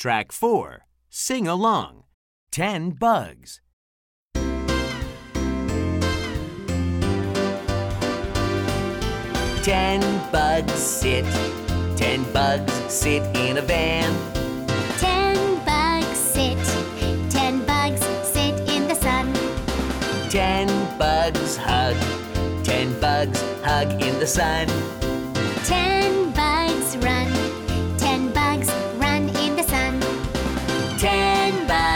Track 4. Sing along. 10 bugs. Ten bugs sit. Ten bugs sit in a van. Ten bugs sit. Ten bugs sit in the sun. Ten bugs hug. Ten bugs hug in the sun. ten by